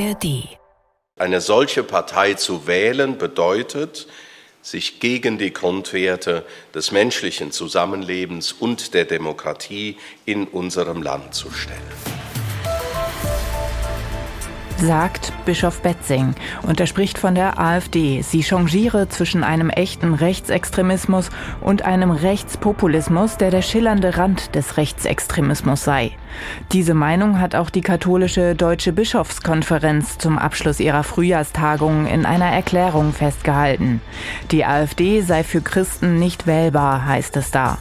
ARD. Eine solche Partei zu wählen bedeutet, sich gegen die Grundwerte des menschlichen Zusammenlebens und der Demokratie in unserem Land zu stellen sagt Bischof Betzing und er spricht von der AfD. Sie changiere zwischen einem echten Rechtsextremismus und einem Rechtspopulismus, der der schillernde Rand des Rechtsextremismus sei. Diese Meinung hat auch die katholische Deutsche Bischofskonferenz zum Abschluss ihrer Frühjahrstagung in einer Erklärung festgehalten. Die AfD sei für Christen nicht wählbar, heißt es da.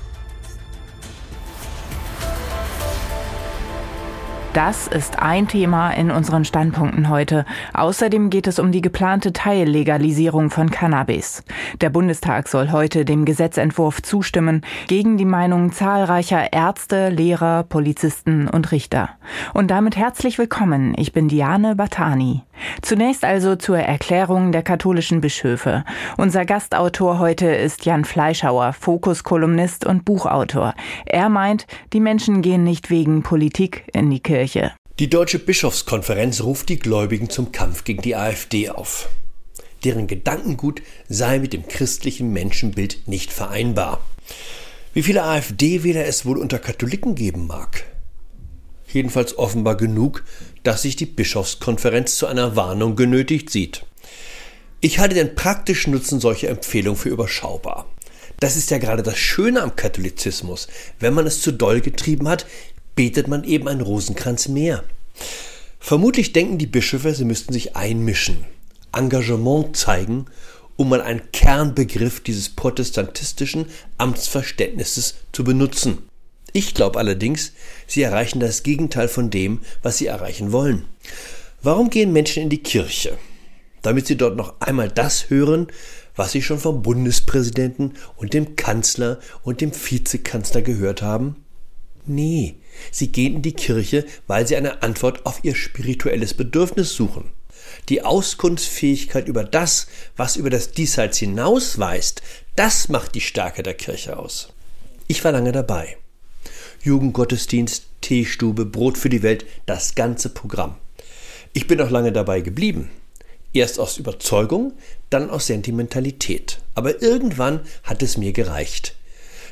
Das ist ein Thema in unseren Standpunkten heute. Außerdem geht es um die geplante Teillegalisierung von Cannabis. Der Bundestag soll heute dem Gesetzentwurf zustimmen, gegen die Meinung zahlreicher Ärzte, Lehrer, Polizisten und Richter. Und damit herzlich willkommen. Ich bin Diane Batani. Zunächst also zur Erklärung der katholischen Bischöfe. Unser Gastautor heute ist Jan Fleischhauer, Fokus-Kolumnist und Buchautor. Er meint, die Menschen gehen nicht wegen Politik in die Kirche. Kirche. Die Deutsche Bischofskonferenz ruft die Gläubigen zum Kampf gegen die AfD auf. Deren Gedankengut sei mit dem christlichen Menschenbild nicht vereinbar. Wie viele AfD-Wähler es wohl unter Katholiken geben mag? Jedenfalls offenbar genug, dass sich die Bischofskonferenz zu einer Warnung genötigt sieht. Ich halte den praktischen Nutzen solcher Empfehlungen für überschaubar. Das ist ja gerade das Schöne am Katholizismus. Wenn man es zu doll getrieben hat, betet man eben einen Rosenkranz mehr. Vermutlich denken die Bischöfe, sie müssten sich einmischen, Engagement zeigen, um mal einen Kernbegriff dieses protestantistischen Amtsverständnisses zu benutzen. Ich glaube allerdings, sie erreichen das Gegenteil von dem, was sie erreichen wollen. Warum gehen Menschen in die Kirche? Damit sie dort noch einmal das hören, was sie schon vom Bundespräsidenten und dem Kanzler und dem Vizekanzler gehört haben? Nee, sie gehen in die Kirche, weil sie eine Antwort auf ihr spirituelles Bedürfnis suchen. Die Auskunftsfähigkeit über das, was über das Diesseits hinausweist, das macht die Stärke der Kirche aus. Ich war lange dabei. Jugendgottesdienst, Teestube, Brot für die Welt, das ganze Programm. Ich bin auch lange dabei geblieben. Erst aus Überzeugung, dann aus Sentimentalität. Aber irgendwann hat es mir gereicht.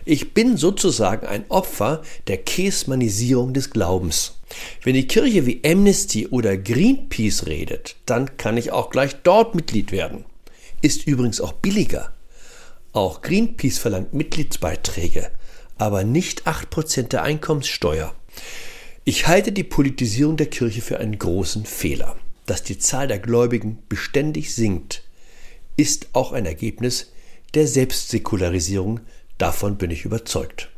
Ich bin sozusagen ein Opfer der Käsmanisierung des Glaubens. Wenn die Kirche wie Amnesty oder Greenpeace redet, dann kann ich auch gleich dort Mitglied werden. Ist übrigens auch billiger. Auch Greenpeace verlangt Mitgliedsbeiträge, aber nicht 8% der Einkommenssteuer. Ich halte die Politisierung der Kirche für einen großen Fehler. Dass die Zahl der Gläubigen beständig sinkt, ist auch ein Ergebnis der Selbstsäkularisierung Davon bin ich überzeugt.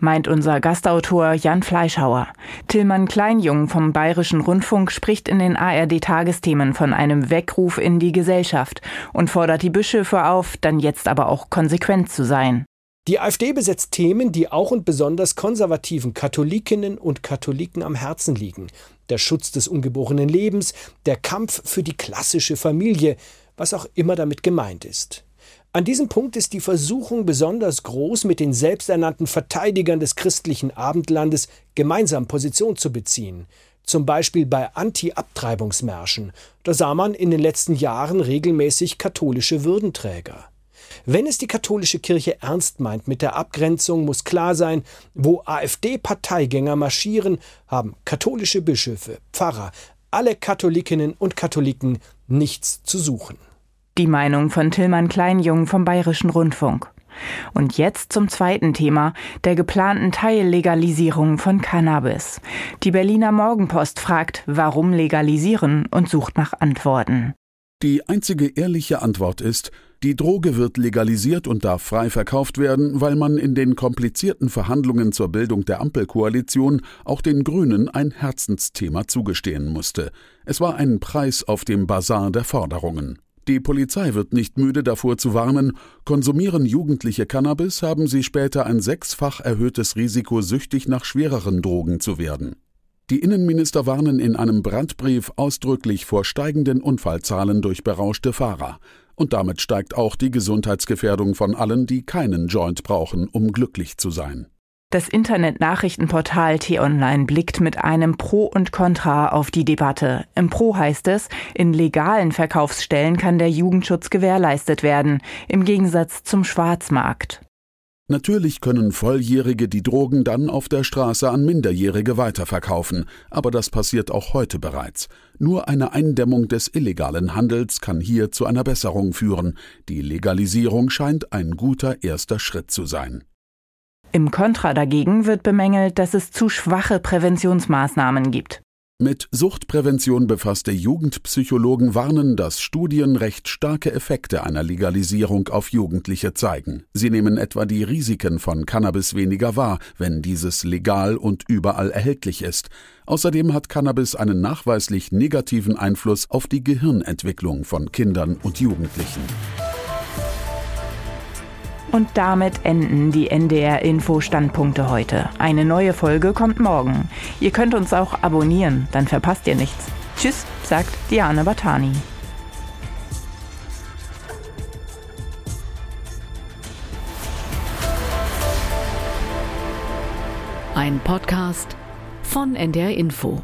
Meint unser Gastautor Jan Fleischhauer. Tillmann Kleinjung vom Bayerischen Rundfunk spricht in den ARD-Tagesthemen von einem Weckruf in die Gesellschaft und fordert die Bischöfe auf, dann jetzt aber auch konsequent zu sein. Die AfD besetzt Themen, die auch und besonders konservativen Katholikinnen und Katholiken am Herzen liegen. Der Schutz des ungeborenen Lebens, der Kampf für die klassische Familie, was auch immer damit gemeint ist. An diesem Punkt ist die Versuchung besonders groß, mit den selbsternannten Verteidigern des christlichen Abendlandes gemeinsam Position zu beziehen. Zum Beispiel bei Anti-Abtreibungsmärschen. Da sah man in den letzten Jahren regelmäßig katholische Würdenträger. Wenn es die katholische Kirche ernst meint mit der Abgrenzung, muss klar sein, wo AfD-Parteigänger marschieren, haben katholische Bischöfe, Pfarrer, alle Katholikinnen und Katholiken nichts zu suchen. Die Meinung von Tillmann Kleinjung vom Bayerischen Rundfunk. Und jetzt zum zweiten Thema, der geplanten Teillegalisierung von Cannabis. Die Berliner Morgenpost fragt, warum legalisieren und sucht nach Antworten. Die einzige ehrliche Antwort ist, die Droge wird legalisiert und darf frei verkauft werden, weil man in den komplizierten Verhandlungen zur Bildung der Ampelkoalition auch den Grünen ein Herzensthema zugestehen musste. Es war ein Preis auf dem Bazar der Forderungen. Die Polizei wird nicht müde davor zu warnen, konsumieren Jugendliche Cannabis, haben sie später ein sechsfach erhöhtes Risiko, süchtig nach schwereren Drogen zu werden. Die Innenminister warnen in einem Brandbrief ausdrücklich vor steigenden Unfallzahlen durch berauschte Fahrer. Und damit steigt auch die Gesundheitsgefährdung von allen, die keinen Joint brauchen, um glücklich zu sein. Das Internet-Nachrichtenportal T-Online blickt mit einem Pro und Contra auf die Debatte. Im Pro heißt es, in legalen Verkaufsstellen kann der Jugendschutz gewährleistet werden, im Gegensatz zum Schwarzmarkt. Natürlich können Volljährige die Drogen dann auf der Straße an Minderjährige weiterverkaufen, aber das passiert auch heute bereits. Nur eine Eindämmung des illegalen Handels kann hier zu einer Besserung führen. Die Legalisierung scheint ein guter erster Schritt zu sein. Im Kontra dagegen wird bemängelt, dass es zu schwache Präventionsmaßnahmen gibt. Mit Suchtprävention befasste Jugendpsychologen warnen, dass Studien recht starke Effekte einer Legalisierung auf Jugendliche zeigen. Sie nehmen etwa die Risiken von Cannabis weniger wahr, wenn dieses legal und überall erhältlich ist. Außerdem hat Cannabis einen nachweislich negativen Einfluss auf die Gehirnentwicklung von Kindern und Jugendlichen. Und damit enden die NDR-Info-Standpunkte heute. Eine neue Folge kommt morgen. Ihr könnt uns auch abonnieren, dann verpasst ihr nichts. Tschüss, sagt Diane Batani. Ein Podcast von NDR Info.